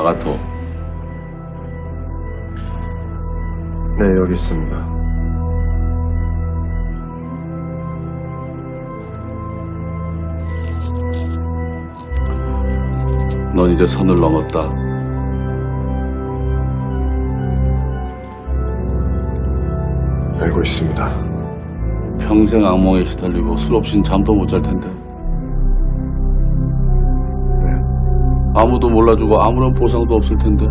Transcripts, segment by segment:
아가토. 네, 여기 있습니다. 넌 이제 선을 넘었다. 알고 있습니다. 평생 악몽에 시달리고 술 없인 잠도 못 잘 텐데. 아무도 몰라주고 아무런 보상도 없을 텐데.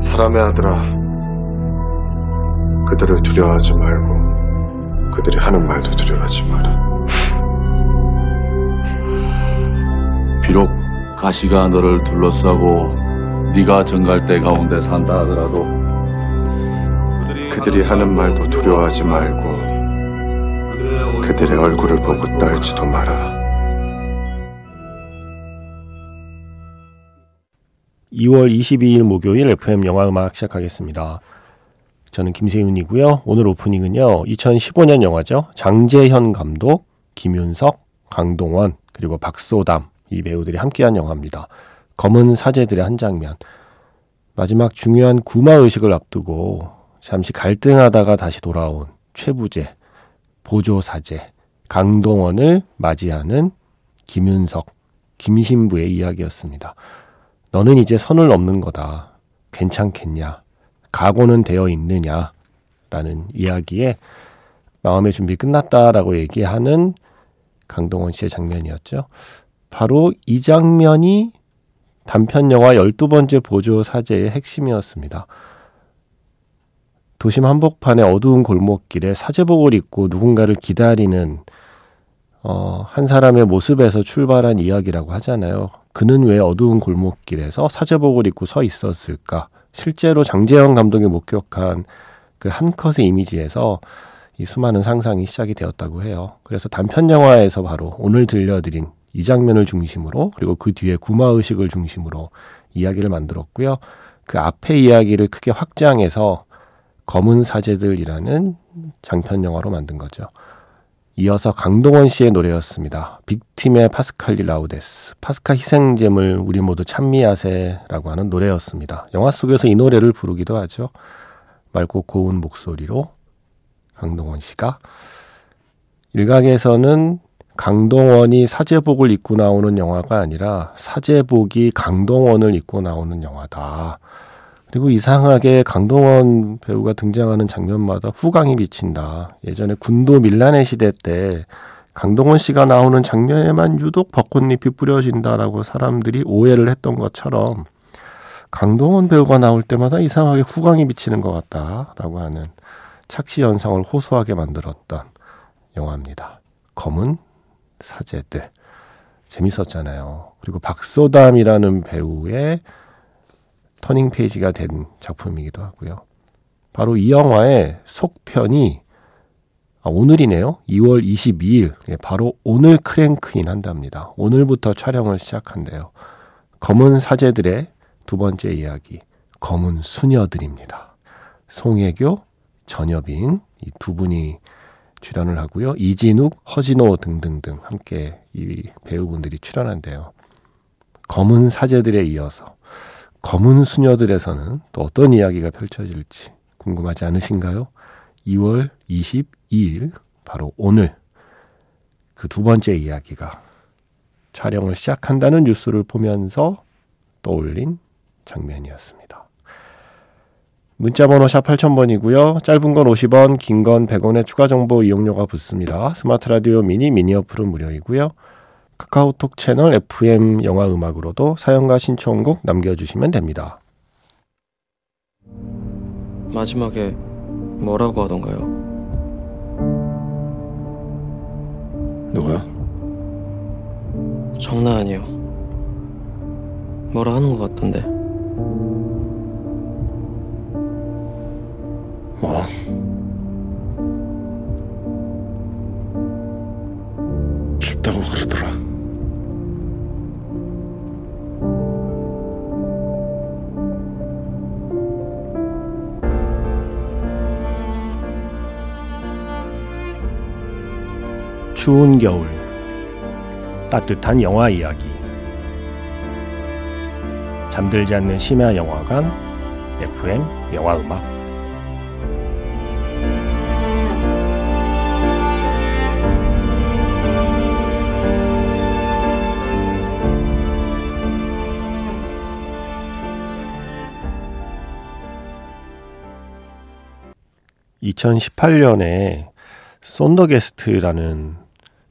사람의 아들아, 그들을 두려워하지 말고 그들이 하는 말도 두려워하지 마라. 비록 가시가 너를 둘러싸고 네가 정갈대 가운데 산다 하더라도 그들이 하는 말도 두려워하지 말고 그들의 얼굴을 보고 떨지도 마라. 2월 22일 목요일 FM 영화 음악 시작하겠습니다. 저는 김세윤이고요. 오늘 오프닝은요. 2015년 영화죠. 장재현 감독, 김윤석, 강동원, 그리고 박소담 이 배우들이 함께한 영화입니다. 검은 사제들의 한 장면. 마지막 중요한 구마 의식을 앞두고 잠시 갈등하다가 다시 돌아온 최부재, 보조사제, 강동원을 맞이하는 김윤석, 김신부의 이야기였습니다. 너는 이제 선을 넘는 거다. 괜찮겠냐? 각오는 되어 있느냐? 라는 이야기에 마음의 준비 끝났다라고 얘기하는 강동원 씨의 장면이었죠. 바로 이 장면이 단편 영화 12번째 보조 사제의 핵심이었습니다. 도심 한복판의 어두운 골목길에 사제복을 입고 누군가를 기다리는 어, 한 사람의 모습에서 출발한 이야기라고 하잖아요. 그는 왜 어두운 골목길에서 사제복을 입고 서 있었을까? 실제로 장재영 감독이 목격한 그 한 컷의 이미지에서 이 수많은 상상이 시작이 되었다고 해요. 그래서 단편 영화에서 바로 오늘 들려드린 이 장면을 중심으로 그리고 그 뒤에 구마 의식을 중심으로 이야기를 만들었고요. 그 앞에 이야기를 크게 확장해서 검은 사제들이라는 장편 영화로 만든 거죠. 이어서 강동원 씨의 노래였습니다. 빅팀의 파스칼리 라우데스. 파스카 희생잼을 우리 모두 찬미하세라고 하는 노래였습니다. 영화 속에서 이 노래를 부르기도 하죠. 맑고 고운 목소리로 강동원 씨가 일각에서는 강동원이 사제복을 입고 나오는 영화가 아니라 사제복이 강동원을 입고 나오는 영화다. 그리고 이상하게 강동원 배우가 등장하는 장면마다 후광이 비친다. 예전에 군도 밀란의 시대 때 강동원 씨가 나오는 장면에만 유독 벚꽃잎이 뿌려진다라고 사람들이 오해를 했던 것처럼 강동원 배우가 나올 때마다 이상하게 후광이 비치는 것 같다라고 하는 착시 현상을 호소하게 만들었던 영화입니다. 검은 사제들. 재밌었잖아요. 그리고 박소담이라는 배우의 터닝 페이지가 된 작품이기도 하고요. 바로 이 영화의 속편이 아, 오늘이네요. 2월 22일. 예, 바로 오늘 크랭크인 한답니다. 오늘부터 촬영을 시작한대요. 검은 사제들의 두 번째 이야기. 검은 수녀들입니다. 송혜교, 전여빈 이 두 분이 출연을 하고요. 이진욱, 허진호 등등등 함께 이 배우분들이 출연한대요. 검은 사제들에 이어서 검은 수녀들에서는 또 어떤 이야기가 펼쳐질지 궁금하지 않으신가요? 2월 22일, 바로 오늘 그 두 번째 이야기가 촬영을 시작한다는 뉴스를 보면서 떠올린 장면이었습니다. 문자 번호 샵 8000번이고요. 짧은 건 50원, 긴 건 100원의 추가 정보 이용료가 붙습니다. 스마트 라디오 미니 미니 어플은 무료이고요. 카카오톡 채널 FM 영화 음악으로도 사연과 신청곡 남겨주시면 됩니다. 마지막에 뭐라고 하던가요? 누가? 장난 아니요. 뭐라 하는 것 같던데. 뭐? 춥다고 그러더라. 추운 겨울. 따뜻한 영화 이야기. 잠들지 않는 심야 영화관 FM 영화 음악. (2018년에) 쏜더게스트라는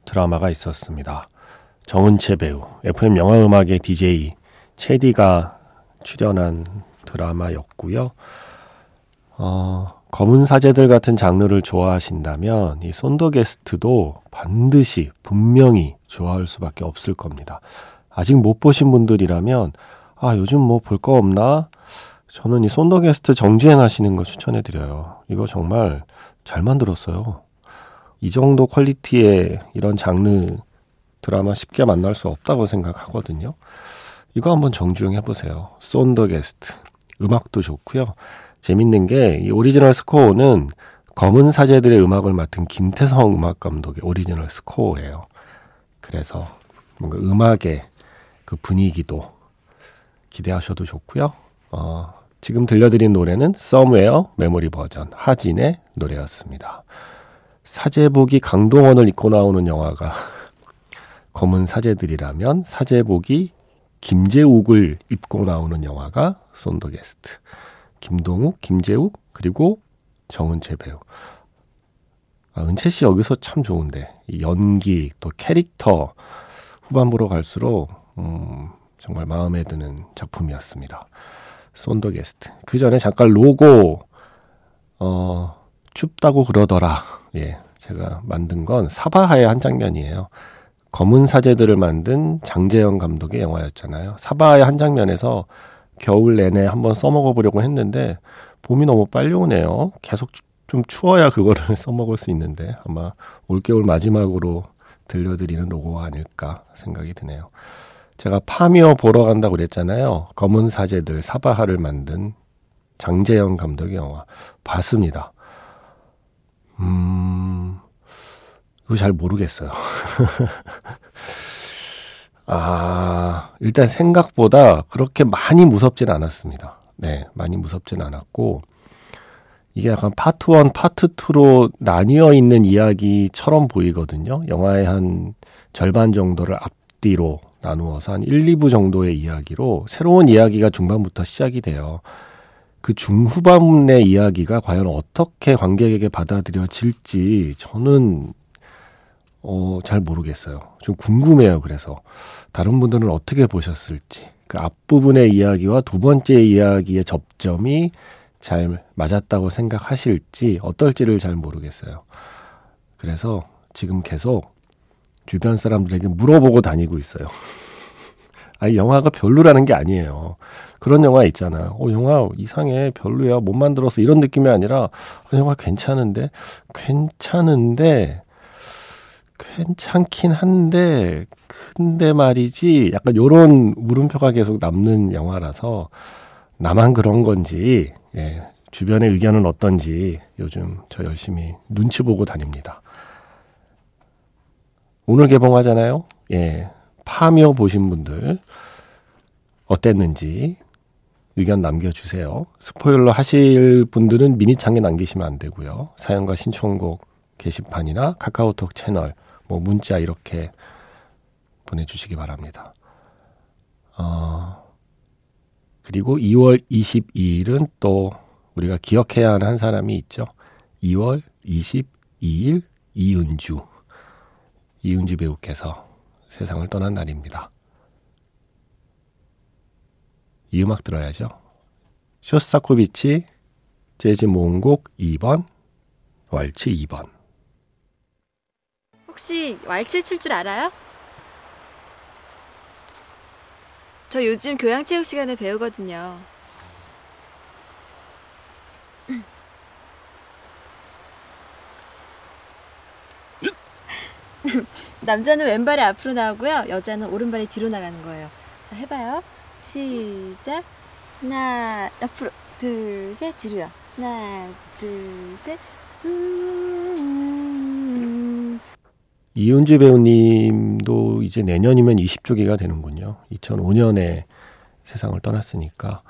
드라마가 있었습니다. 정은채 배우, FM 영화음악의 DJ 체디가 출연한 드라마였고요. 어, 검은 사제들 같은 장르를 좋아하신다면 이 쏜더게스트도 반드시 분명히 좋아할 수밖에 없을 겁니다. 아직 못 보신 분들이라면 아 요즘 뭐 볼 거 없나? 저는 이 손 the guest 정주행 하시는 거 추천해 드려요. 이거 정말 잘 만들었어요. 이 정도 quality의 이런 장르 드라마 쉽게 만날 수 없다고 생각하거든요. 이거 한번 정주행 해보세요. 손 the guest. 음악도 좋고요. 재밌는 게 이 오리지널 스코어는 검은 사제들의 음악을 맡은 김태성 음악 감독의 오리지널 스코어예요. 그래서 뭔가 음악의 그 분위기도 기대하셔도 좋고요. 어, 지금 들려드린 노래는 Somewhere 메모리 버전 하진의 노래였습니다. 사제복이 강동원을 입고 나오는 영화가 검은 사제들이라면 사제복이 김재욱을 입고 나오는 영화가 쏜더게스트. 김동욱, 김재욱, 그리고 정은채 배우. 아, 은채 씨 여기서 참 좋은데 이 연기 또 캐릭터 후반부로 갈수록 음, 정말 마음에 드는 작품이었습니다. 쏜더게스트. 그 전에 잠깐 로고 어, 춥다고 그러더라. 예, 제가 만든 건 사바하의 한 장면이에요. 검은 사제들을 만든 장재영 감독의 영화였잖아요. 사바의 한 장면에서 겨울 내내 한번 써먹어 보려고 했는데 봄이 너무 빨리 오네요. 계속 좀 추워야 그거를 써먹을 수 있는데 아마 올겨울 마지막으로 들려드리는 로고가 아닐까 생각이 드네요. 제가 파미어 보러 간다고 그랬잖아요. 검은 사제들 사바하를 만든 장재영 감독의 영화 봤습니다. 음, 그거 잘 모르겠어요. 아, 일단 생각보다 그렇게 많이 무섭진 않았습니다. 네, 많이 무섭진 않았고, 이게 약간 파트 1, 파트 2로 나뉘어 있는 이야기처럼 보이거든요. 영화의 한 절반 정도를 앞뒤로 나누어서 한 1, 2부 정도의 이야기로 새로운 이야기가 중반부터 시작이 돼요. 그 중후반의 이야기가 과연 어떻게 관객에게 받아들여질지 저는 어, 잘 모르겠어요. 좀 궁금해요. 그래서 다른 분들은 어떻게 보셨을지 그 앞부분의 이야기와 두 번째 이야기의 접점이 잘 맞았다고 생각하실지 어떨지를 잘 모르겠어요. 그래서 지금 계속 주변 사람들에게 물어보고 다니고 있어요. 아니 영화가 별로라는 게 아니에요. 그런 영화 있잖아요. 어 영화 이상해 별로야 못 만들었어 이런 느낌이 아니라 어, 영화 괜찮은데 괜찮은데 괜찮긴 한데 근데 말이지 약간 요런 물음표가 계속 남는 영화라서 나만 그런 건지 예, 주변의 의견은 어떤지 요즘 저 열심히 눈치 보고 다닙니다. 오늘 개봉하잖아요. 예. 파묘 보신 분들 어땠는지 의견 남겨주세요. 스포일러 하실 분들은 미니창에 남기시면 안 되고요. 사연과 신청곡 게시판이나 카카오톡 채널 뭐 문자 이렇게 보내주시기 바랍니다. 어, 그리고 2월 22일은 또 우리가 기억해야 하는 한 사람이 있죠. 2월 22일 이은주. 이은주 배우께서 세상을 떠난 날입니다. 이 음악 들어야죠. 쇼스타코비치 재즈 모음곡 2번, 왈츠 2번. 혹시 왈츠 출 줄 알아요? 저 요즘 교양 체육 시간에 배우거든요. 남자는 왼발이 앞으로 나오고요. 여자는 오른발이 뒤로 나가는 거예요. 자, 해봐요. 시작. 하나, 앞으로. 둘, 셋, 뒤로요. 하나, 둘, 셋. 음... 이은주 배우님도 이제 내년이면 20주기가 되는군요. 2005년에 세상을 떠났으니까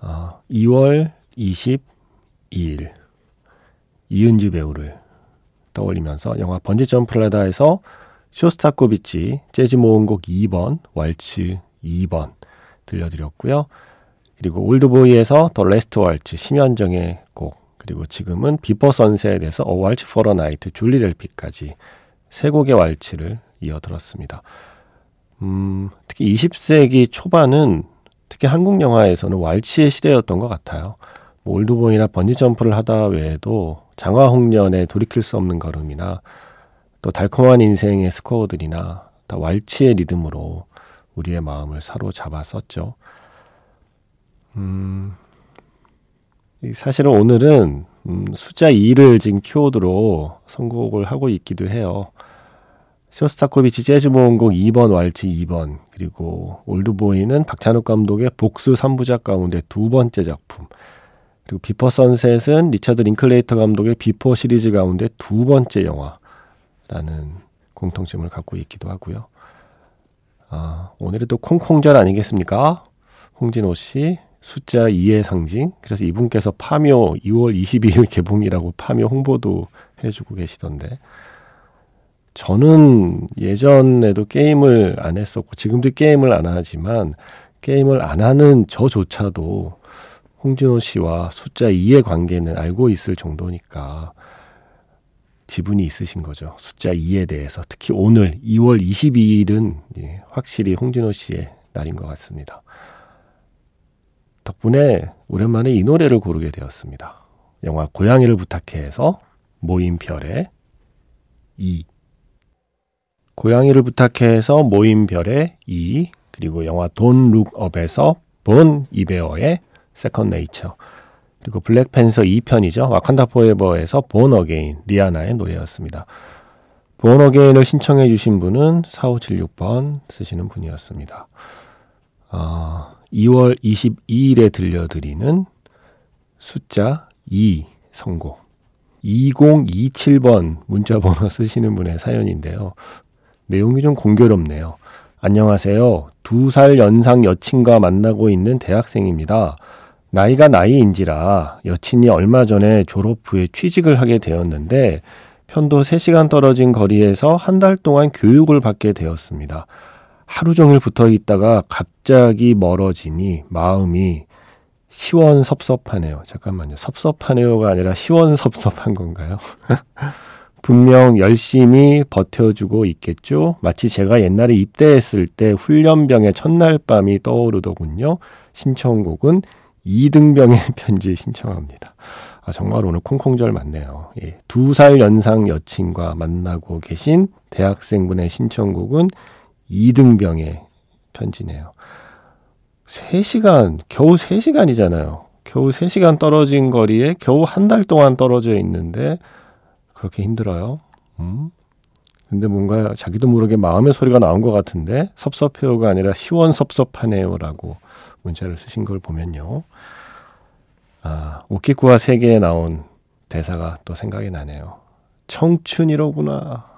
어, 2월 22일 이은주 배우를 떠올리면서 영화 번지 점프라다에서 쇼스타코비치 재즈 모음곡 2번 왈츠 2번 들려드렸고요. 그리고 올드보이에서 The Last Waltz 심현정의 곡 그리고 지금은 Before Sunset에서 A Waltz for a Night 줄리 델피까지 세 곡의 왈츠를 이어 들었습니다. 음, 특히 20세기 초반은 특히 한국 영화에서는 왈츠의 시대였던 것 같아요. 뭐 올드보이나 번지 점프를 하다 외에도 장화홍련의 돌이킬 수 없는 걸음이나 또 달콤한 인생의 스코어들이나 다 왈츠의 리듬으로 우리의 마음을 사로잡았었죠. 음, 사실은 오늘은 음, 숫자 2를 지금 키워드로 선곡을 하고 있기도 해요. 쇼스타코비치 재즈 모음곡 2번 왈츠 2번 그리고 올드보이는 박찬욱 감독의 복수 3부작 가운데 두 번째 작품 그리고 Before Sunset은 리차드 링클레이터 감독의 Before 시리즈 가운데 두 번째 영화라는 공통점을 갖고 있기도 하고요. 아, 오늘은 또 콩콩절 아니겠습니까? 홍진호 씨 숫자 2의 상징. 그래서 이분께서 파묘 2월 22일 개봉이라고 파묘 홍보도 해주고 계시던데. 저는 예전에도 게임을 안 했었고, 지금도 게임을 안 하지만, 게임을 안 하는 저조차도 홍진호 씨와 숫자 2의 관계는 알고 있을 정도니까, 지분이 있으신 거죠. 숫자 2에 대해서. 특히 오늘 2월 22일은 예, 확실히 홍진호 씨의 날인 것 같습니다. 덕분에 오랜만에 이 노래를 고르게 되었습니다. 영화 고양이를 부탁해에서 모임별의 2 고양이를 부탁해에서 모임별의 2 그리고 영화 Don't Look Up에서 Bon Iver의 Second Nature 그리고 Black Panther 2편이죠. Wakanda Forever에서 Born Again 리아나의 노래였습니다. Born Again을 신청해 주신 분은 4576번 쓰시는 분이었습니다. 어, 2월 22일에 들려드리는 숫자 2 선곡 2027번 문자 번호 쓰시는 분의 사연인데요. 내용이 좀 공교롭네요. 안녕하세요. 두 살 연상 여친과 만나고 있는 대학생입니다. 나이가 나이인지라 여친이 얼마 전에 졸업 후에 취직을 하게 되었는데 편도 3시간 떨어진 거리에서 한 달 동안 교육을 받게 되었습니다. 하루 종일 붙어 있다가 갑자기 멀어지니 마음이 시원섭섭하네요. 잠깐만요. 섭섭하네요가 아니라 시원섭섭한 건가요? 분명 열심히 버텨주고 있겠죠. 마치 제가 옛날에 입대했을 때 훈련병의 첫날 밤이 떠오르더군요. 신청곡은 이등병의 편지 신청합니다. 아, 정말 오늘 콩콩절 맞네요. 예, 두살 연상 여친과 만나고 계신 대학생분의 신청곡은 이등병의 편지네요. 3시간, 겨우 3시간이잖아요. 겨우 3시간 떨어진 거리에 겨우 한 달 동안 떨어져 있는데 그렇게 힘들어요. 음? 근데 뭔가 자기도 모르게 마음의 소리가 나온 것 같은데 섭섭해요가 아니라 시원섭섭하네요라고 문자를 쓰신 걸 보면요. 아, 오키쿠와 세계에 나온 대사가 또 생각이 나네요. 청춘이로구나.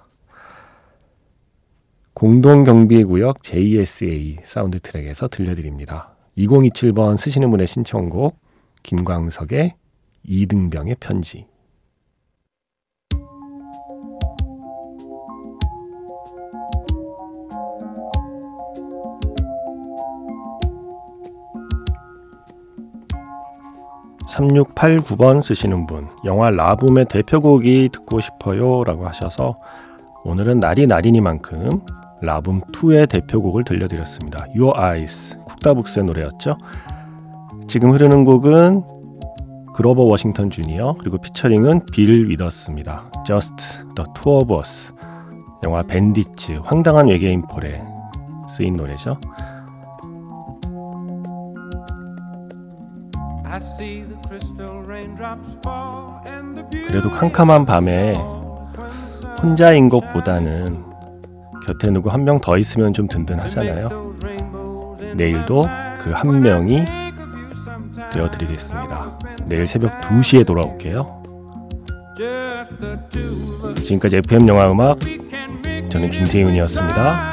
공동경비구역 JSA 사운드 트랙에서 들려드립니다. 2027번 쓰시는 분의 신청곡 김광석의 이등병의 편지 3689번 쓰시는 분, 영화 라붐의 대표곡이 듣고 싶어요 라고 하셔서 오늘은 날이 날이니만큼 라붐2의 대표곡을 들려드렸습니다. Your Eyes, 쿡다북스의 노래였죠. 지금 흐르는 곡은 그로버 워싱턴 주니어 그리고 피처링은 빌 위더스입니다. Just the Two of Us 영화 밴디츠 황당한 외계인 폴에 쓰인 노래죠. 그래도 캄캄한 밤에 혼자인 것보다는 곁에 누구 한 명 더 있으면 좀 든든하잖아요. 내일도 그 한 명이 되어드리겠습니다. 내일 새벽 2시에 돌아올게요. 지금까지 FM 영화 음악 저는 김세윤이었습니다.